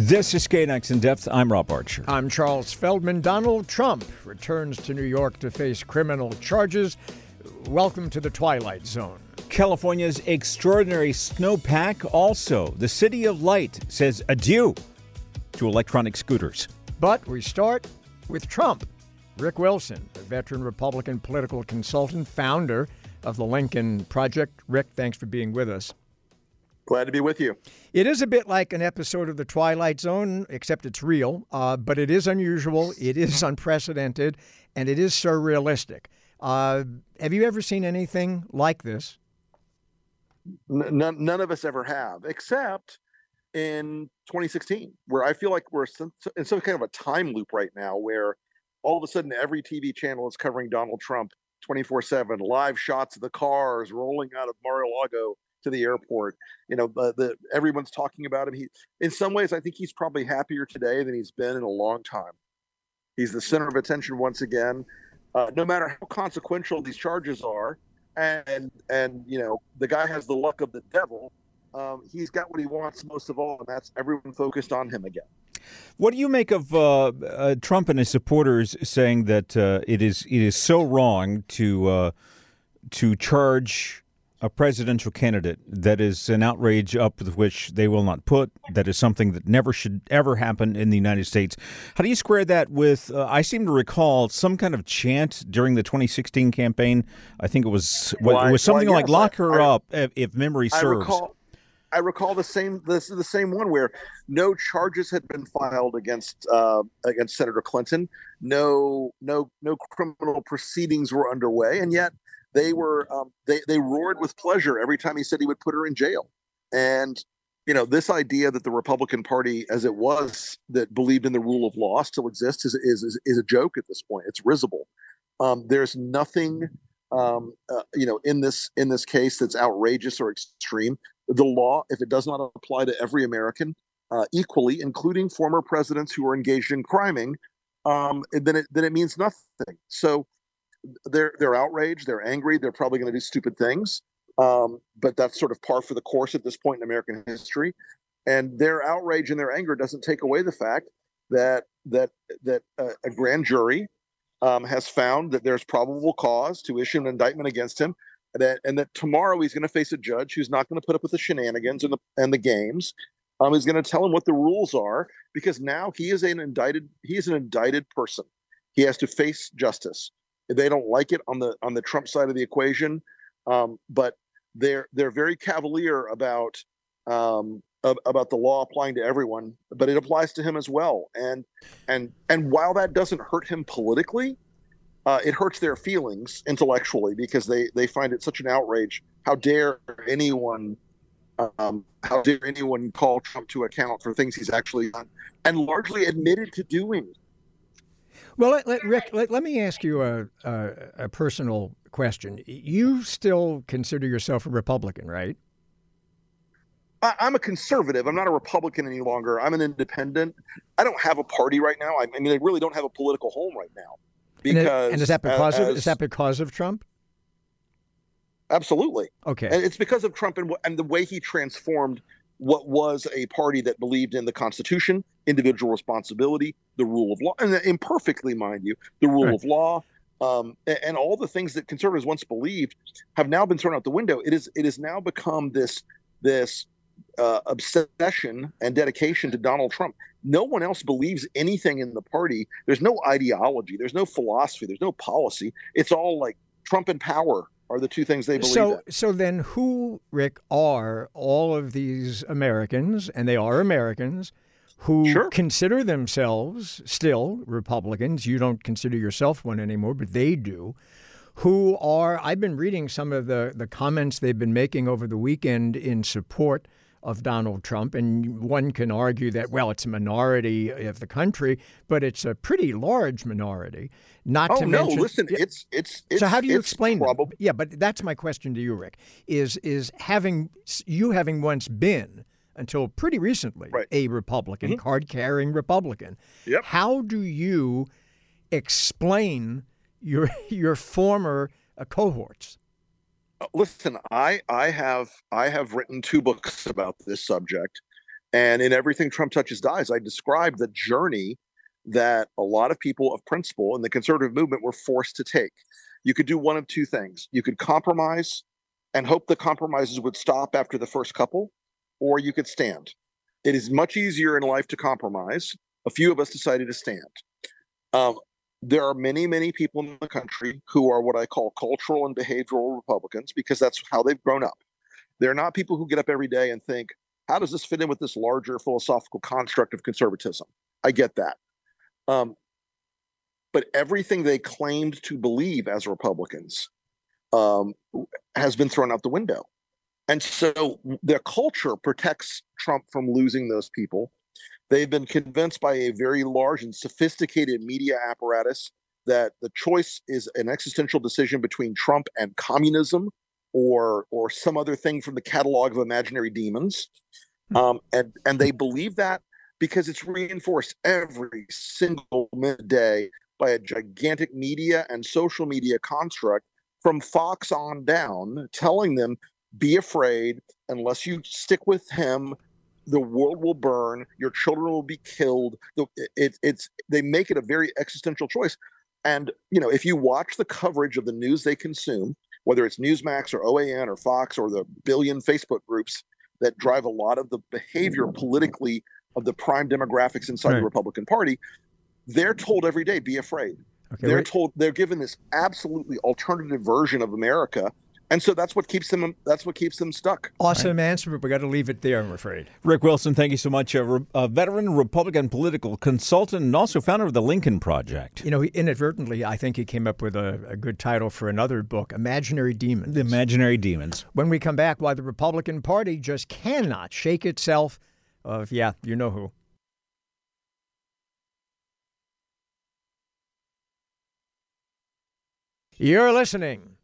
This is KNX in depth. I'm Rob Archer. I'm Charles Feldman. Donald Trump returns to New York to face criminal charges. Welcome to the Twilight Zone. California's extraordinary snowpack. Also, the City of Light says adieu to electronic scooters. But we start with Trump. Rick Wilson, a veteran Republican political consultant, founder of the Lincoln Project. Rick, thanks for being with us. Glad to be with you. It is a bit like an episode of The Twilight Zone, except it's real, uh, but it is unusual, it is unprecedented, and it is surrealistic. Uh, have you ever seen anything like this? None, none of us ever have, except in 2016, where I feel like we're in some kind of a time loop right now where all of a sudden every TV channel is covering Donald Trump 24 7, live shots of the cars rolling out of Mar-a-Lago to the airport. You know, the, the everyone's talking about him. He, in some ways, I think he's probably happier today than he's been in a long time. He's the center of attention once again. Uh, no matter how consequential these charges are, and and you know the guy has the luck of the devil. Um, he's got what he wants most of all, and that's everyone focused on him again. What do you make of uh, uh, Trump and his supporters saying that uh, it is it is so wrong to uh, to charge a presidential candidate that is an outrage up with which they will not put, that is something that never should ever happen in the United States. How do you square that with, uh, I seem to recall some kind of chant during the 2016 campaign. I think it was, well, it was something well, yes, like lock her I, up if, if, memory serves. I recall, I recall the same, this is the same one where no charges had been filed against, uh, against Senator Clinton. No, no, no criminal proceedings were underway. And yet, they were um, they they roared with pleasure every time he said he would put her in jail. And you know this idea that the Republican Party, as it was, that believed in the rule of law, still exists is is is, a joke at this point. It's risible. Um, there's nothing um, uh, you know in this in this case that's outrageous or extreme. The law, if it does not apply to every American uh, equally, including former presidents who are engaged in criming, um, then it then it means nothing. So they're they're outraged, they're angry, they're probably going to do stupid things. Um, but that's sort of par for the course at this point in American history. And their outrage and their anger doesn't take away the fact that that that uh, a grand jury um, has found that there's probable cause to issue an indictment against him, and that and that tomorrow he's going to face a judge who's not going to put up with the shenanigans and the and the games. Um, he's going to tell him what the rules are because now he is an indicted he is an indicted person. He has to face justice. They don't like it on the on the Trump side of the equation, um, but they're they're very cavalier about um, about the law applying to everyone, but it applies to him as well. And and and while that doesn't hurt him politically, uh, it hurts their feelings intellectually because they they find it such an outrage. How dare anyone? Um, how dare anyone call Trump to account for things he's actually done and largely admitted to doing? Well, let, let, Rick, let, let, me ask you a, a, a personal question. You still consider yourself a Republican, right? I, am a conservative. I'm not a Republican any longer. I'm an independent. I don't have a party right now. I, I mean, I really don't have a political home right now. Because and, and is that because as, of is that because of Trump? Absolutely. Okay. And it's because of Trump and, and the way he transformed what was a party that believed in the Constitution, individual responsibility, the rule of law, and imperfectly, mind you, the rule right. of law, um, and all the things that conservatives once believed have now been thrown out the window. It is it has now become this this uh, obsession and dedication to Donald Trump. No one else believes anything in the party. There's no ideology. There's no philosophy. There's no policy. It's all like Trump and power are the two things they believe so, in. So then, who, Rick, are all of these Americans, and they are Americans, who sure. consider themselves still Republicans? You don't consider yourself one anymore, but they do. Who are, I've been reading some of the, the comments they've been making over the weekend in support of Donald Trump. And one can argue that, well, it's a minority of the country, but it's a pretty large minority. Not oh, to no, mention, listen, it's it's, it's so how do you explain probably, Yeah, but that's my question to you, Rick. Is is having you having once been until pretty recently right. a Republican, mm-hmm. card carrying Republican. Yep. How do you explain your your former uh, cohorts? Uh, listen, I I have I have written two books about this subject. And in everything Trump touches dies, I describe the journey that a lot of people of principle in the conservative movement were forced to take. You could do one of two things. You could compromise and hope the compromises would stop after the first couple, or you could stand. It is much easier in life to compromise. A few of us decided to stand. Um, there are many, many people in the country who are what I call cultural and behavioral Republicans because that's how they've grown up. They're not people who get up every day and think, how does this fit in with this larger philosophical construct of conservatism? I get that. Um, but everything they claimed to believe as Republicans um, has been thrown out the window. And so their culture protects Trump from losing those people. They've been convinced by a very large and sophisticated media apparatus that the choice is an existential decision between Trump and communism or or some other thing from the catalog of imaginary demons. Hmm. Um, and and they believe that because it's reinforced every single day by a gigantic media and social media construct from Fox on down, telling them, be afraid, unless you stick with him, the world will burn, your children will be killed. It, it's they make it a very existential choice. And you know, if you watch the coverage of the news they consume, whether it's Newsmax or OAN or Fox or the billion Facebook groups that drive a lot of the behavior politically of the prime demographics inside right. the Republican Party, they're told every day, be afraid. Okay, they're told they're given this absolutely alternative version of America and so that's what keeps them that's what keeps them stuck. Awesome right? answer but we got to leave it there i'm afraid. Rick wilson thank you so much. A, a, veteran republican political consultant and also founder of the lincoln project. You know inadvertently i think he came up with a, a good title for another book imaginary demons. The imaginary demons. When we come back why the republican party just cannot shake itself of yeah you know who. You're listening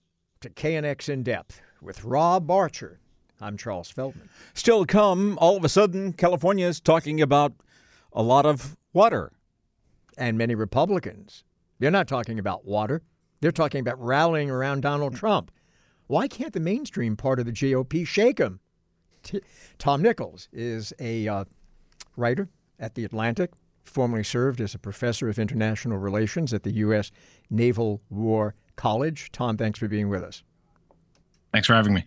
to KNX In Depth with Rob Archer. I'm Charles Feldman. Still come, all of a sudden, California is talking about a lot of water. And many Republicans. They're not talking about water, they're talking about rallying around Donald Trump. Why can't the mainstream part of the GOP shake him? T- Tom Nichols is a uh, writer at The Atlantic, formerly served as a professor of international relations at the U.S. Naval War College. Tom, thanks for being with us. Thanks for having me.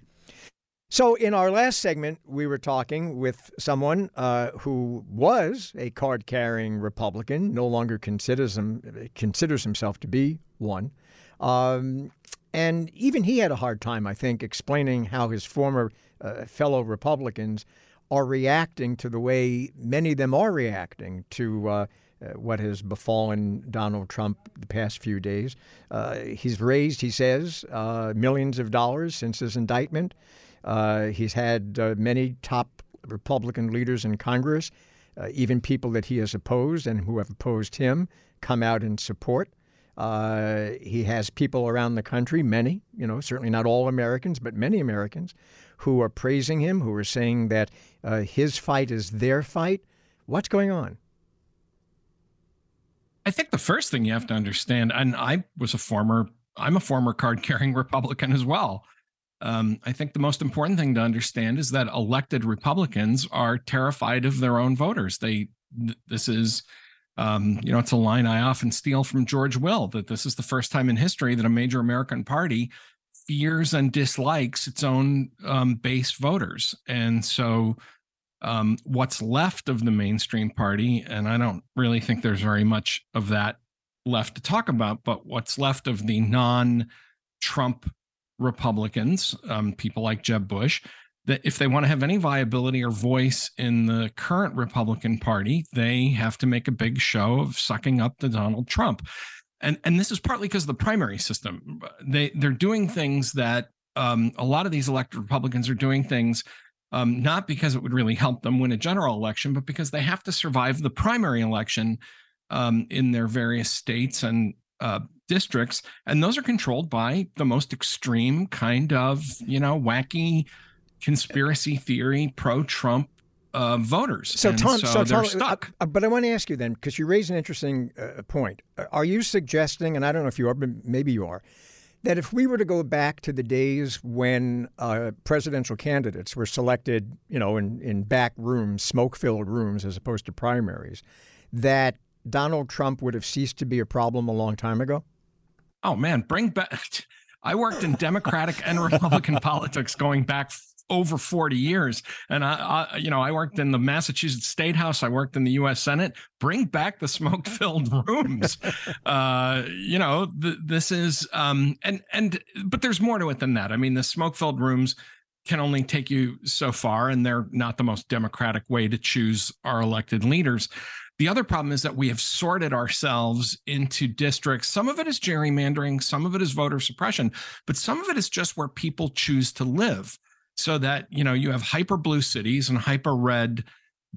So, in our last segment, we were talking with someone uh, who was a card carrying Republican, no longer considers, him, considers himself to be one. Um, and even he had a hard time, I think, explaining how his former uh, fellow Republicans are reacting to the way many of them are reacting to uh, uh, what has befallen Donald Trump the past few days. Uh, he's raised, he says, uh, millions of dollars since his indictment. Uh, he's had uh, many top Republican leaders in Congress, even people that he has opposed and who have opposed him, come out in support. he has people around the country, many, you know, certainly not all Americans, but many Americans, who are praising him, who are saying that his fight is their fight. What's going on? I think the first thing you have to understand, and I was a former, I'm a former card carrying Republican as well. Um, I think the most important thing to understand is that elected Republicans are terrified of their own voters. They, this is, um, you know, it's a line I often steal from George Will that this is the first time in history that a major American party fears and dislikes its own um, base voters. And so um, what's left of the mainstream party, and I don't really think there's very much of that left to talk about, but what's left of the non Trump Republicans, um, people like Jeb Bush, that if they want to have any viability or voice in the current Republican Party, they have to make a big show of sucking up to Donald Trump. And, and this is partly because of the primary system. They they're doing things that um, a lot of these elected Republicans are doing things um, not because it would really help them win a general election, but because they have to survive the primary election um, in their various states and uh, districts, and those are controlled by the most extreme kind of you know wacky conspiracy theory pro-Trump uh, voters. So, Tom, so, so Tom, stuck. Uh, but I want to ask you then, because you raise an interesting uh, point. Are you suggesting, and I don't know if you are, but maybe you are, that if we were to go back to the days when uh, presidential candidates were selected, you know, in, in back rooms, smoke filled rooms, as opposed to primaries, that Donald Trump would have ceased to be a problem a long time ago? Oh, man, bring back. I worked in Democratic and Republican politics going back over 40 years. And I, I, you know, I worked in the Massachusetts State House. I worked in the U.S. Senate. Bring back the smoke-filled rooms. uh, you know, th- this is, um, and and but there's more to it than that. I mean, the smoke-filled rooms can only take you so far, and they're not the most democratic way to choose our elected leaders. The other problem is that we have sorted ourselves into districts. Some of it is gerrymandering, some of it is voter suppression, but some of it is just where people choose to live so that you know you have hyper blue cities and hyper red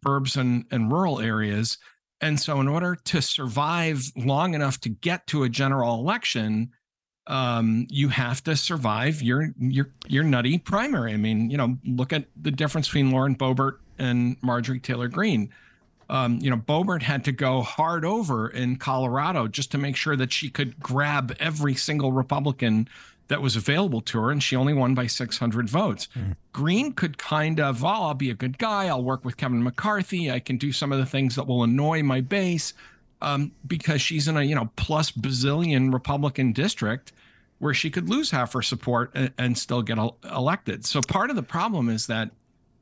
burbs and, and rural areas. And so in order to survive long enough to get to a general election um, you have to survive your your your nutty primary. I mean you know look at the difference between lauren boebert and marjorie taylor greene. Um, you know boebert had to go hard over in colorado just to make sure that she could grab every single republican that was available to her, and she only won by 600 votes. Mm. Greene could kind of, oh, I'll be a good guy. I'll work with Kevin McCarthy. I can do some of the things that will annoy my base um, because she's in a you know plus bazillion Republican district where she could lose half her support and, and still get elected. So part of the problem is that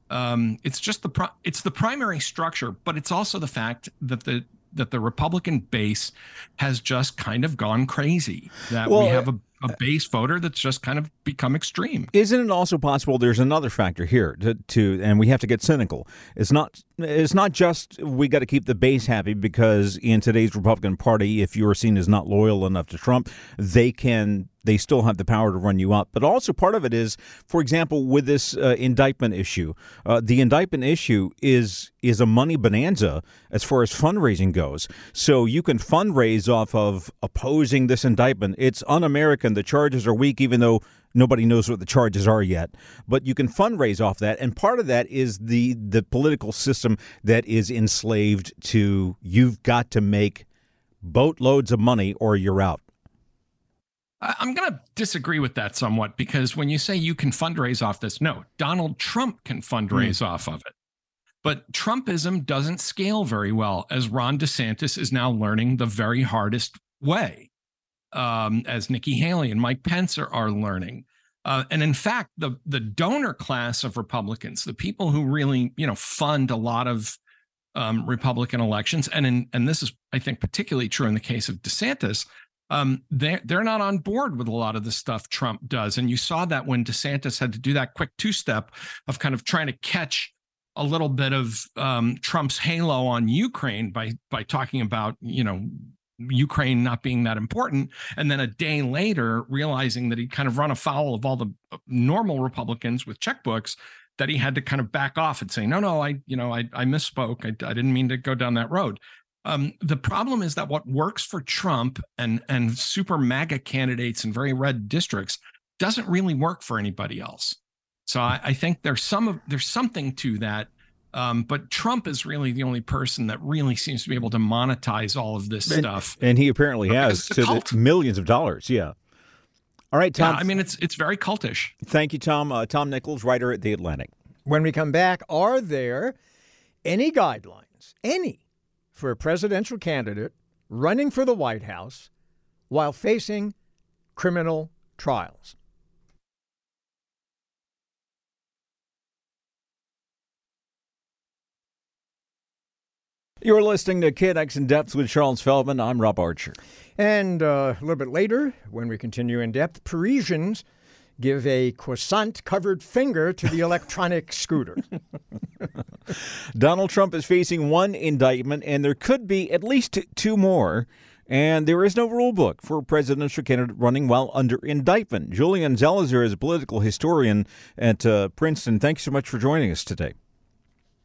um, it's just the pro- it's the primary structure, but it's also the fact that the that the Republican base has just kind of gone crazy. That well, we have a a base voter that's just kind of become extreme. Isn't it also possible there's another factor here to, to and we have to get cynical. It's not it's not just we got to keep the base happy because in today's Republican Party, if you are seen as not loyal enough to Trump, they can they still have the power to run you up. But also part of it is, for example, with this uh, indictment issue, uh, the indictment issue is is a money bonanza as far as fundraising goes. So you can fundraise off of opposing this indictment. It's un-American. And the charges are weak, even though nobody knows what the charges are yet. But you can fundraise off that, and part of that is the the political system that is enslaved to you've got to make boatloads of money or you're out. I'm going to disagree with that somewhat because when you say you can fundraise off this, no, Donald Trump can fundraise mm. off of it. But Trumpism doesn't scale very well, as Ron DeSantis is now learning the very hardest way, um, as Nikki Haley and Mike Pence are, are learning. Uh, and in fact, the the donor class of Republicans, the people who really you know fund a lot of um, Republican elections, and in, and this is I think particularly true in the case of DeSantis, um, they're they're not on board with a lot of the stuff Trump does, and you saw that when DeSantis had to do that quick two step of kind of trying to catch a little bit of um, Trump's halo on Ukraine by by talking about you know Ukraine not being that important, and then a day later realizing that he'd kind of run afoul of all the uh, normal Republicans with checkbooks that he had to kind of back off and say, no, no, I, you know, I, I misspoke. I, I didn't mean to go down that road. Um, the problem is that what works for Trump and and super MAGA candidates in very red districts doesn't really work for anybody else. So I, I think there's some of there's something to that. Um, but Trump is really the only person that really seems to be able to monetize all of this and, stuff, and he apparently has to the millions of dollars. Yeah. All right, Tom. Yeah, I mean, it's it's very cultish. Thank you, Tom. Uh, Tom Nichols, writer at the Atlantic. When we come back, are there any guidelines, any, for a presidential candidate running for the White House while facing criminal trials. You're listening to KNX in Depth with Charles Feldman. I'm Rob Archer. And uh, a little bit later, when we continue in depth, Parisians give a croissant covered finger to the electronic scooter. Donald Trump is facing one indictment, and there could be at least two more. And there is no rule book for a presidential candidate running while under indictment. Julian Zelizer is a political historian at uh, Princeton. Thanks so much for joining us today.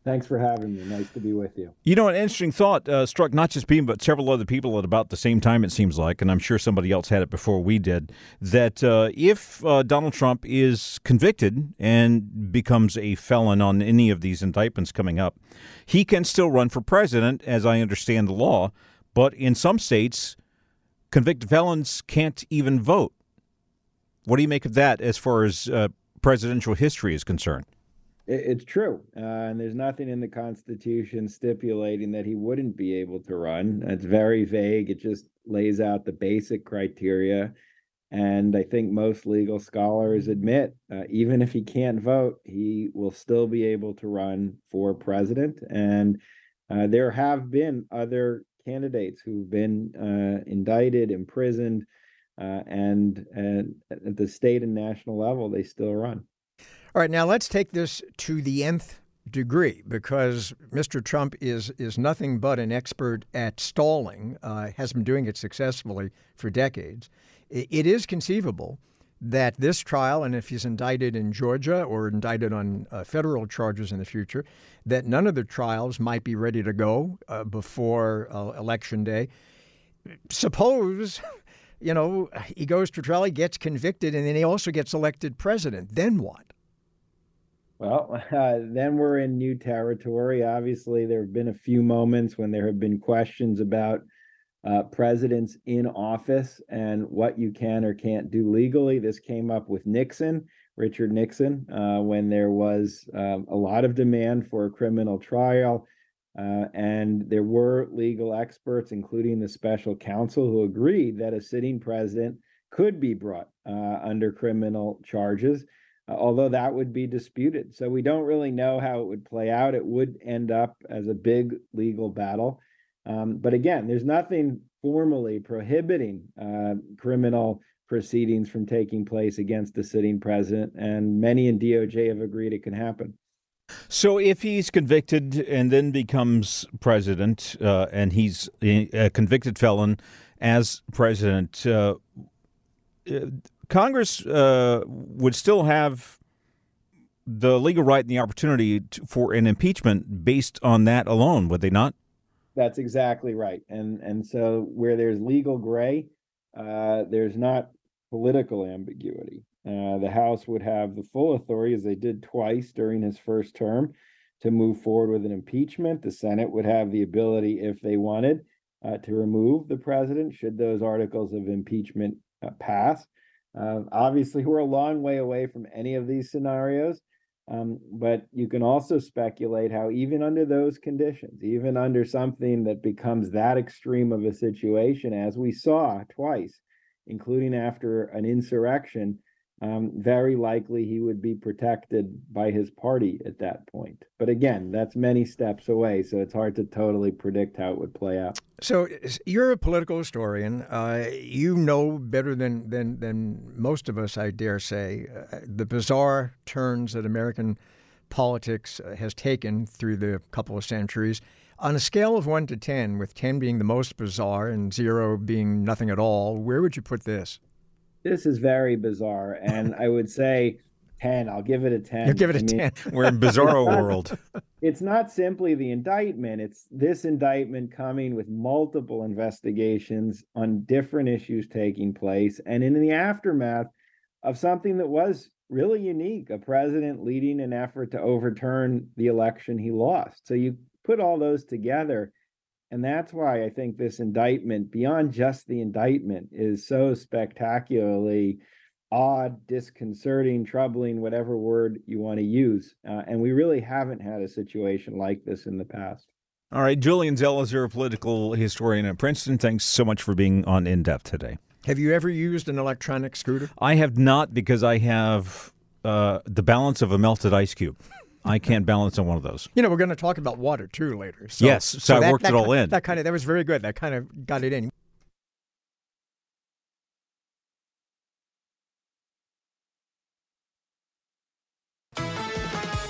Thanks for having me. Nice to be with you. You know, an interesting thought uh, struck not just me, but several other people at about the same time, it seems like, and I'm sure somebody else had it before we did, that uh, if uh, Donald Trump is convicted and becomes a felon on any of these indictments coming up, he can still run for president, as I understand the law. But in some states, convicted felons can't even vote. What do you make of that as far as uh, presidential history is concerned? It's true. Uh, and there's nothing in the Constitution stipulating that he wouldn't be able to run. It's very vague. It just lays out the basic criteria. And I think most legal scholars admit, uh, even if he can't vote, he will still be able to run for president. And uh, there have been other candidates who've been uh, indicted, imprisoned, uh, and, and at the state and national level, they still run. All right, now let's take this to the nth degree because Mr. Trump is is nothing but an expert at stalling. Uh, has been doing it successfully for decades. It is conceivable that this trial, and if he's indicted in Georgia or indicted on uh, federal charges in the future, that none of the trials might be ready to go uh, before uh, election day. Suppose. You know, he goes to trial, he gets convicted, and then he also gets elected president. Then what? Well, uh, then we're in new territory. Obviously, there have been a few moments when there have been questions about uh, presidents in office and what you can or can't do legally. This came up with Nixon, Richard Nixon, uh, when there was um, a lot of demand for a criminal trial. Uh, and there were legal experts, including the special counsel, who agreed that a sitting president could be brought uh, under criminal charges although that would be disputed. So we don't really know how it would play out. It would end up as a big legal battle. Um, but again, there's nothing formally prohibiting uh, criminal proceedings from taking place against the sitting president, and many in DOJ have agreed it can happen. So, if he's convicted and then becomes president, uh, and he's a convicted felon as president, uh, Congress uh, would still have the legal right and the opportunity to, for an impeachment based on that alone, would they not? That's exactly right. And and so where there's legal gray, uh, there's not political ambiguity. Uh, the House would have the full authority, as they did twice during his first term, to move forward with an impeachment. The Senate would have the ability, if they wanted, uh, to remove the president should those articles of impeachment uh, pass. Uh, obviously, we're a long way away from any of these scenarios, um, but you can also speculate how, even under those conditions, even under something that becomes that extreme of a situation, as we saw twice, including after an insurrection, um, very likely he would be protected by his party at that point. But again, that's many steps away, so it's hard to totally predict how it would play out. So you're a political historian. Uh, you know better than, than, than most of us, I dare say, uh, the bizarre turns that American politics uh, has taken through the couple of centuries. On a scale of 1 to 10, with 10 being the most bizarre and 0 being nothing at all, where would you put this? This is very bizarre, and I would say ten. I'll give it a ten. You give it a I mean, ten. We're in bizarro world. It's not simply the indictment; it's this indictment coming with multiple investigations on different issues taking place, and in the aftermath of something that was really unique a president leading an effort to overturn the election he lost. So you put all those together and that's why I think this indictment, beyond just the indictment, is so spectacularly odd, disconcerting, troubling, whatever word you want to use. Uh, and we really haven't had a situation like this in the past. All right, Julian Zelizer, a political historian at Princeton. Thanks so much for being on In Depth today. Have you ever used an electronic scooter? I have not because I have uh, the balance of a melted ice cube. I can't balance on one of those. You know, we're going to talk about water too later. So, yes, so, so I that, worked that it all kind, in. That kind of that was very good. That kind of got it in.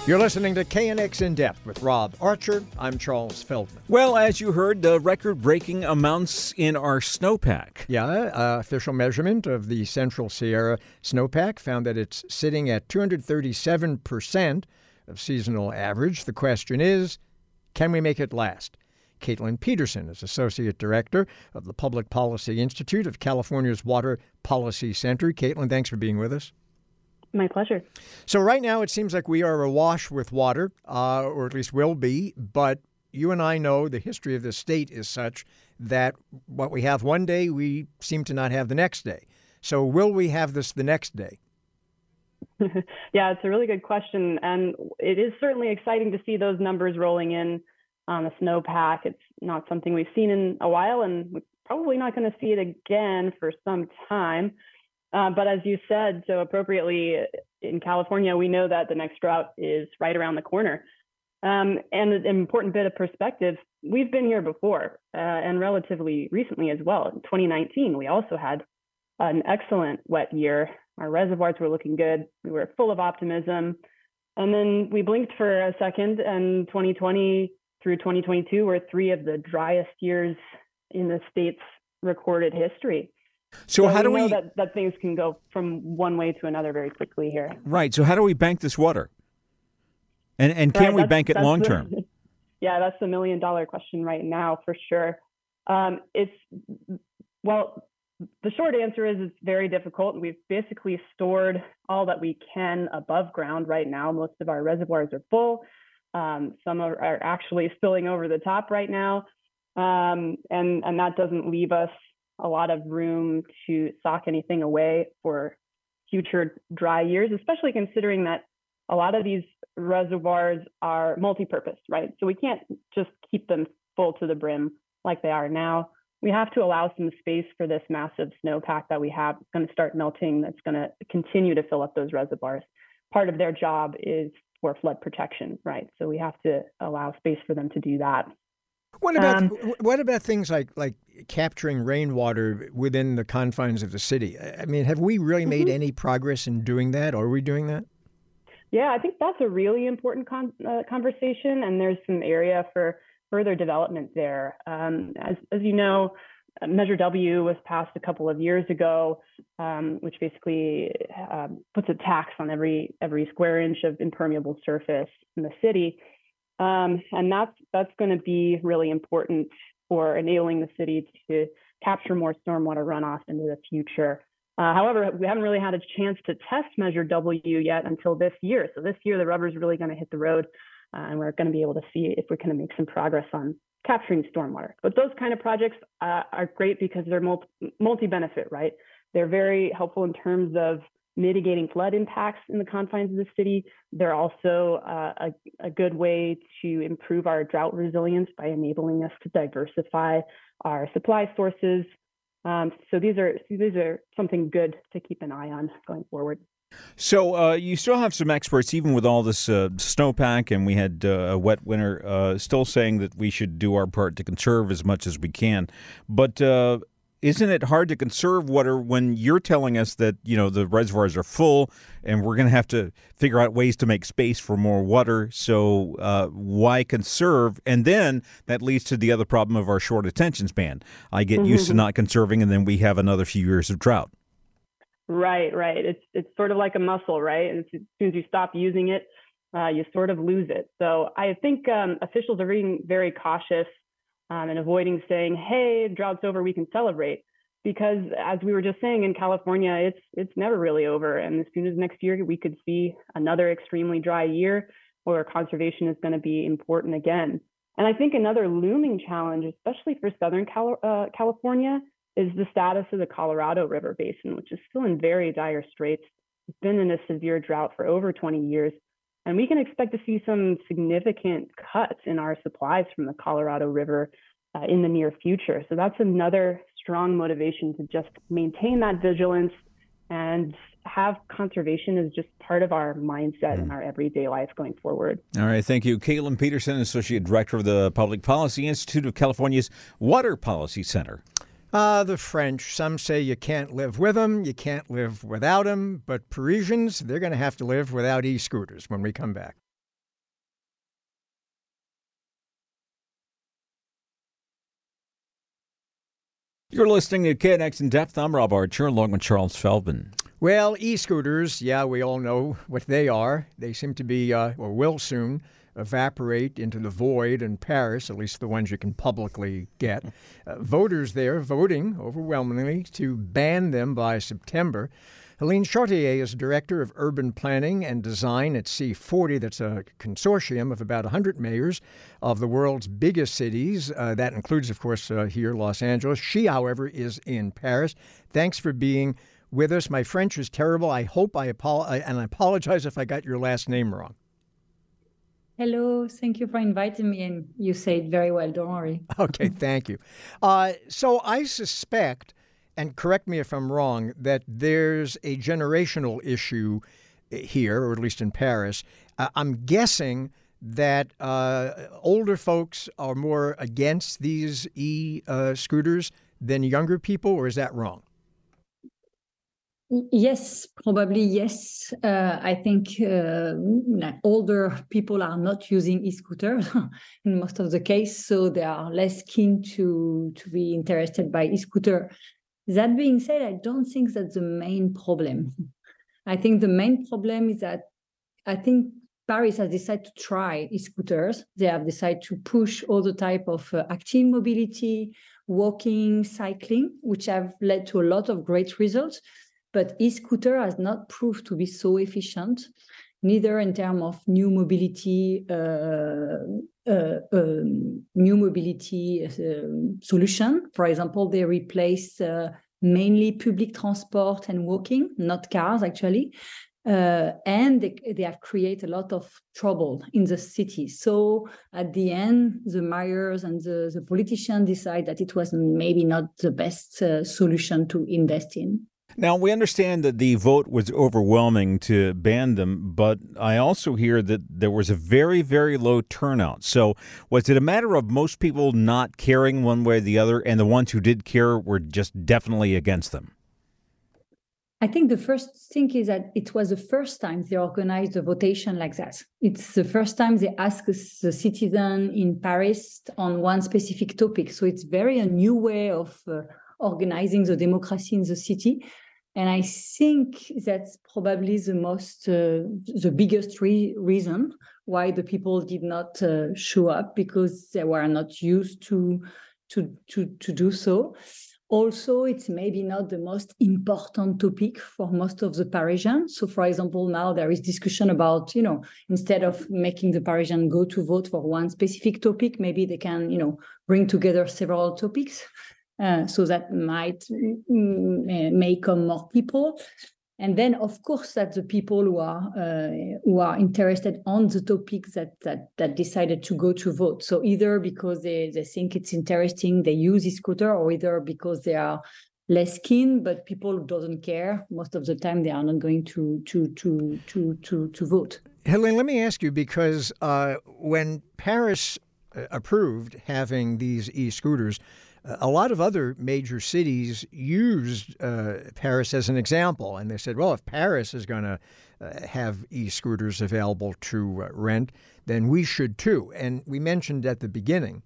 You're listening to KNX In Depth with Rob Archer. I'm Charles Feldman. Well, as you heard, the record breaking amounts in our snowpack. Yeah, uh, official measurement of the Central Sierra snowpack found that it's sitting at 237% of seasonal average. The question is can we make it last? Caitlin Peterson is Associate Director of the Public Policy Institute of California's Water Policy Center. Caitlin, thanks for being with us. My pleasure. So, right now, it seems like we are awash with water, uh, or at least will be, but you and I know the history of the state is such that what we have one day, we seem to not have the next day. So, will we have this the next day? yeah, it's a really good question. And it is certainly exciting to see those numbers rolling in on the snowpack. It's not something we've seen in a while, and we're probably not going to see it again for some time. Uh, but as you said so appropriately, in California, we know that the next drought is right around the corner. Um, and an important bit of perspective, we've been here before uh, and relatively recently as well. In 2019, we also had an excellent wet year. Our reservoirs were looking good. We were full of optimism. And then we blinked for a second, and 2020 through 2022 were three of the driest years in the state's recorded history. So, So how do we know that, that things can go from one way to another very quickly here. Right. So, how do we bank this water? And and can Right, we bank it long the- term? yeah, that's the million dollar question right now for sure. Um, it's well, the short answer is it's very difficult. We've basically stored all that we can above ground right now. Most of our reservoirs are full. Um, some are, are actually spilling over the top right now, um, and and that doesn't leave us a lot of room to sock anything away for future dry years, especially considering that a lot of these reservoirs are multi-purpose, right? So we can't just keep them full to the brim like they are now. We have to allow some space for this massive snowpack that we have. It's going to start melting. That's going to continue to fill up those reservoirs. Part of their job is for flood protection, right? So we have to allow space for them to do that. What about Um, what about things like like capturing rainwater within the confines of the city? I I mean, have we really made Mm-hmm. any progress in doing that? Are we doing that? Yeah, I think that's a really important con- uh, conversation, and there's some area for further development there. Um, as, as you know, uh, Measure W was passed a couple of years ago, um, which basically um, puts a tax on every every square inch of impermeable surface in the city, um, and that's that's going to be really important for enabling the city to capture more stormwater runoff into the future. Uh, however, we haven't really had a chance to test Measure W yet until this year. So this year, the rubber is really going to hit the road, uh, and we're going to be able to see if we're going to make some progress on capturing stormwater. But those kind of projects uh, are great because they're multi- multi-benefit, right? They're very helpful in terms of mitigating flood impacts in the confines of the city. They're also uh, a, a good way to improve our drought resilience by enabling us to diversify our supply sources. Um, so these are these are something good to keep an eye on going forward. So uh, you still have some experts, even with all this uh, snowpack, and we had uh, a wet winter, uh, still saying that we should do our part to conserve as much as we can. But uh, isn't it hard to conserve water when you're telling us that you know the reservoirs are full, and we're going to have to figure out ways to make space for more water? So uh, why conserve? And then that leads to the other problem of our short attention span. I get used to not conserving, and then we have another few years of drought. Right, right. It's it's sort of like a muscle, right? And as soon as you stop using it, uh, you sort of lose it. So I think um, officials are being very cautious um, and avoiding saying, "Hey, drought's over, we can celebrate," because as we were just saying in California, it's it's never really over. And as soon as next year we could see another extremely dry year, where conservation is going to be important again. And I think another looming challenge, especially for Southern Cal- uh, California, is the status of the Colorado River Basin, which is still in very dire straits. It's been in a severe drought for over 20 years. And we can expect to see some significant cuts in our supplies from the Colorado River uh, in the near future. So that's another strong motivation to just maintain that vigilance and have conservation as just part of our mindset in our everyday life going forward. All right, thank you. Caitlin Peterson, Associate Director of the Public Policy Institute of California's Water Policy Center. Ah, the French. Some say you can't live with them, you can't live without them, but Parisians, they're going to have to live without e scooters when we come back. You're listening to KNX in Depth. I'm Rob Archer, along with Charles Feldman. Well, e scooters, yeah, we all know what they are. They seem to be, uh, or will soon, evaporate into the void in Paris, at least the ones you can publicly get. Uh, voters there voting overwhelmingly to ban them by September. Helene Chartier is director of urban planning and design at C40. That's a consortium of about 100 mayors of the world's biggest cities. Uh, that includes, of course, uh, here, Los Angeles. She, however, is in Paris. Thanks for being with us. My French is terrible. I hope I apologize, and I apologize if I got your last name wrong. Hello, thank you for inviting me, and you say it very well. Don't worry. Okay, thank you. Uh, so I suspect, and correct me if I'm wrong, that there's a generational issue here, or at least in Paris. Uh, I'm guessing that uh, older folks are more against these e uh, scooters than younger people, or is that wrong? Yes, probably yes. Uh, I think uh, older people are not using e-scooters in most of the case, so they are less keen to to be interested by e-scooter. That being said, I don't think that's the main problem. I think the main problem is that I think Paris has decided to try e-scooters. They have decided to push all the type of uh, active mobility, walking, cycling, which have led to a lot of great results. But e-scooter has not proved to be so efficient, neither in terms of new mobility, uh, uh, um, new mobility uh, solution. For example, they replace uh, mainly public transport and walking, not cars actually. Uh, and they, they have created a lot of trouble in the city. So at the end, the mayors and the, the politicians decide that it was maybe not the best uh, solution to invest in. Now, we understand that the vote was overwhelming to ban them, but I also hear that there was a very, very low turnout. So, was it a matter of most people not caring one way or the other, and the ones who did care were just definitely against them? I think the first thing is that it was the first time they organized a votation like that. It's the first time they ask the citizen in Paris on one specific topic. So it's very a new way of uh, organizing the democracy in the city. And I think that's probably the most, uh, the biggest re- reason why the people did not uh, show up because they were not used to, to, to, to do so. Also, it's maybe not the most important topic for most of the Parisians. So, for example, now there is discussion about, you know, instead of making the Parisian go to vote for one specific topic, maybe they can, you know, bring together several topics. Uh, so that might mm, may come more people. And then of course that the people who are uh, who are interested on the topic that that that decided to go to vote. So either because they, they think it's interesting they use e-scooter or either because they are less keen but people doesn't care most of the time they are not going to to to to to, to vote. Helene, let me ask you because uh, when Paris uh, approved having these e-scooters, a lot of other major cities used uh, Paris as an example, and they said, well, if Paris is going to uh, have e scooters available to uh, rent, then we should too. And we mentioned at the beginning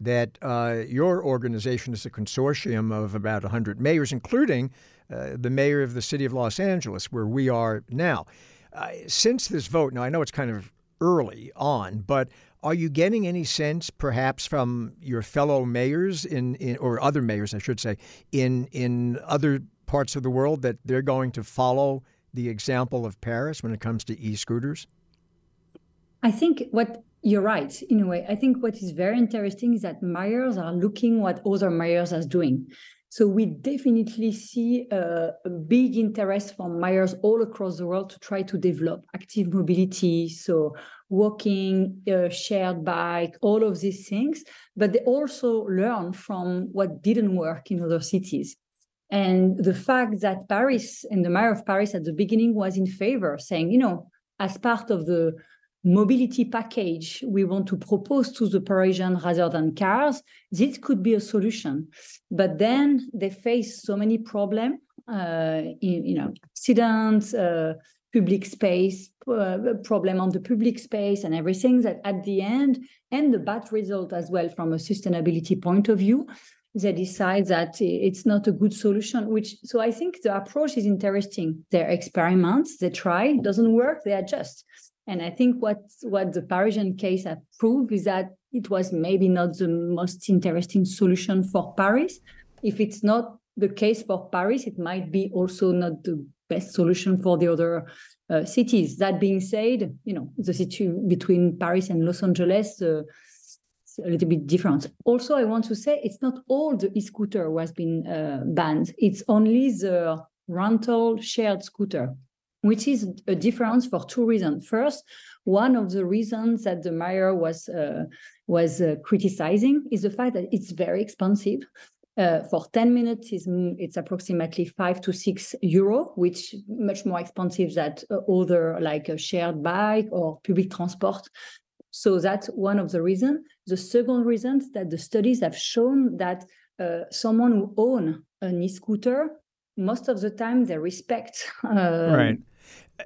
that uh, your organization is a consortium of about 100 mayors, including uh, the mayor of the city of Los Angeles, where we are now. Uh, since this vote, now I know it's kind of early on, but are you getting any sense, perhaps, from your fellow mayors in, in or other mayors, I should say, in in other parts of the world that they're going to follow the example of Paris when it comes to e-scooters? I think what you're right in a way. I think what is very interesting is that mayors are looking what other mayors are doing. So we definitely see a, a, big interest from mayors all across the world to try to develop active mobility. So walking, uh, shared bike, all of these things. But they also learn from what didn't work in other cities. And the fact that Paris and the mayor of Paris at the beginning was in favor, saying, you know, as part of the mobility package we want to propose to the Parisian rather than cars, this could be a solution. But then they face so many problems, uh, in, you know, accidents, uh, public space, uh, problem on the public space and everything that at the end, and the bad result as well from a sustainability point of view, they decide that it's not a good solution which so i think the approach is interesting they experiments they try doesn't work they adjust and I think what what the Parisian case have proved is that it was maybe not the most interesting solution for Paris. If it's not the case for Paris, it might be also not the best solution for the other uh, cities. That being said, you know the situation between Paris and Los Angeles. Uh, a little bit different. Also, I want to say it's not all the e-scooter has been uh, banned. It's only the rental shared scooter, which is a difference for two reasons. First, one of the reasons that the mayor was uh, was uh, criticizing is the fact that it's very expensive. Uh, for 10 minutes is it's approximately five to six euro which much more expensive than uh, other like a shared bike or public transport so that's one of the reasons the second reason is that the studies have shown that uh, someone who own an e-scooter most of the time they respect uh, right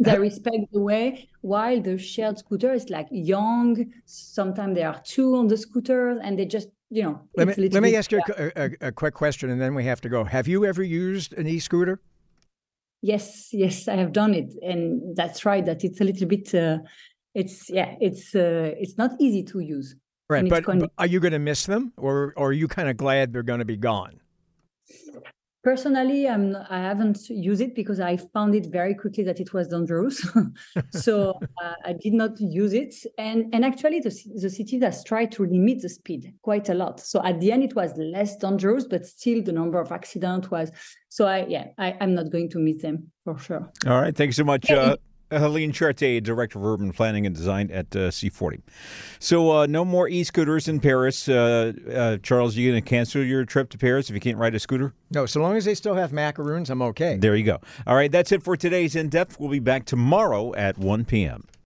they respect the way while the shared scooter is like young sometimes there are two on the scooter and they just you know let me, let me ask you a, a, a, quick question and then we have to go. Have you ever used an e-scooter? Yes yes i have done it and that's right that it's a little bit uh, it's yeah it's uh, it's not easy to use right but, but are you going to miss them or, or are you kind of glad they're going to be gone Personally, I'm I haven't used it because I found it very quickly that it was dangerous. so uh, I did not use it. And and actually, the the city has tried to limit the speed quite a lot. So at the end, it was less dangerous, but still the number of accidents was. So I yeah, I, I'm not going to miss them for sure. All right, thank you so much. Uh, Helene Chartier, Director of Urban Planning and Design at uh, C40. So, uh, no more e scooters in Paris. Uh, uh Charles, you going to cancel your trip to Paris if you can't ride a scooter? No, so long as they still have macaroons, I'm okay. There you go. All right, that's it for today's In Depth. We'll be back tomorrow at 1 p.m.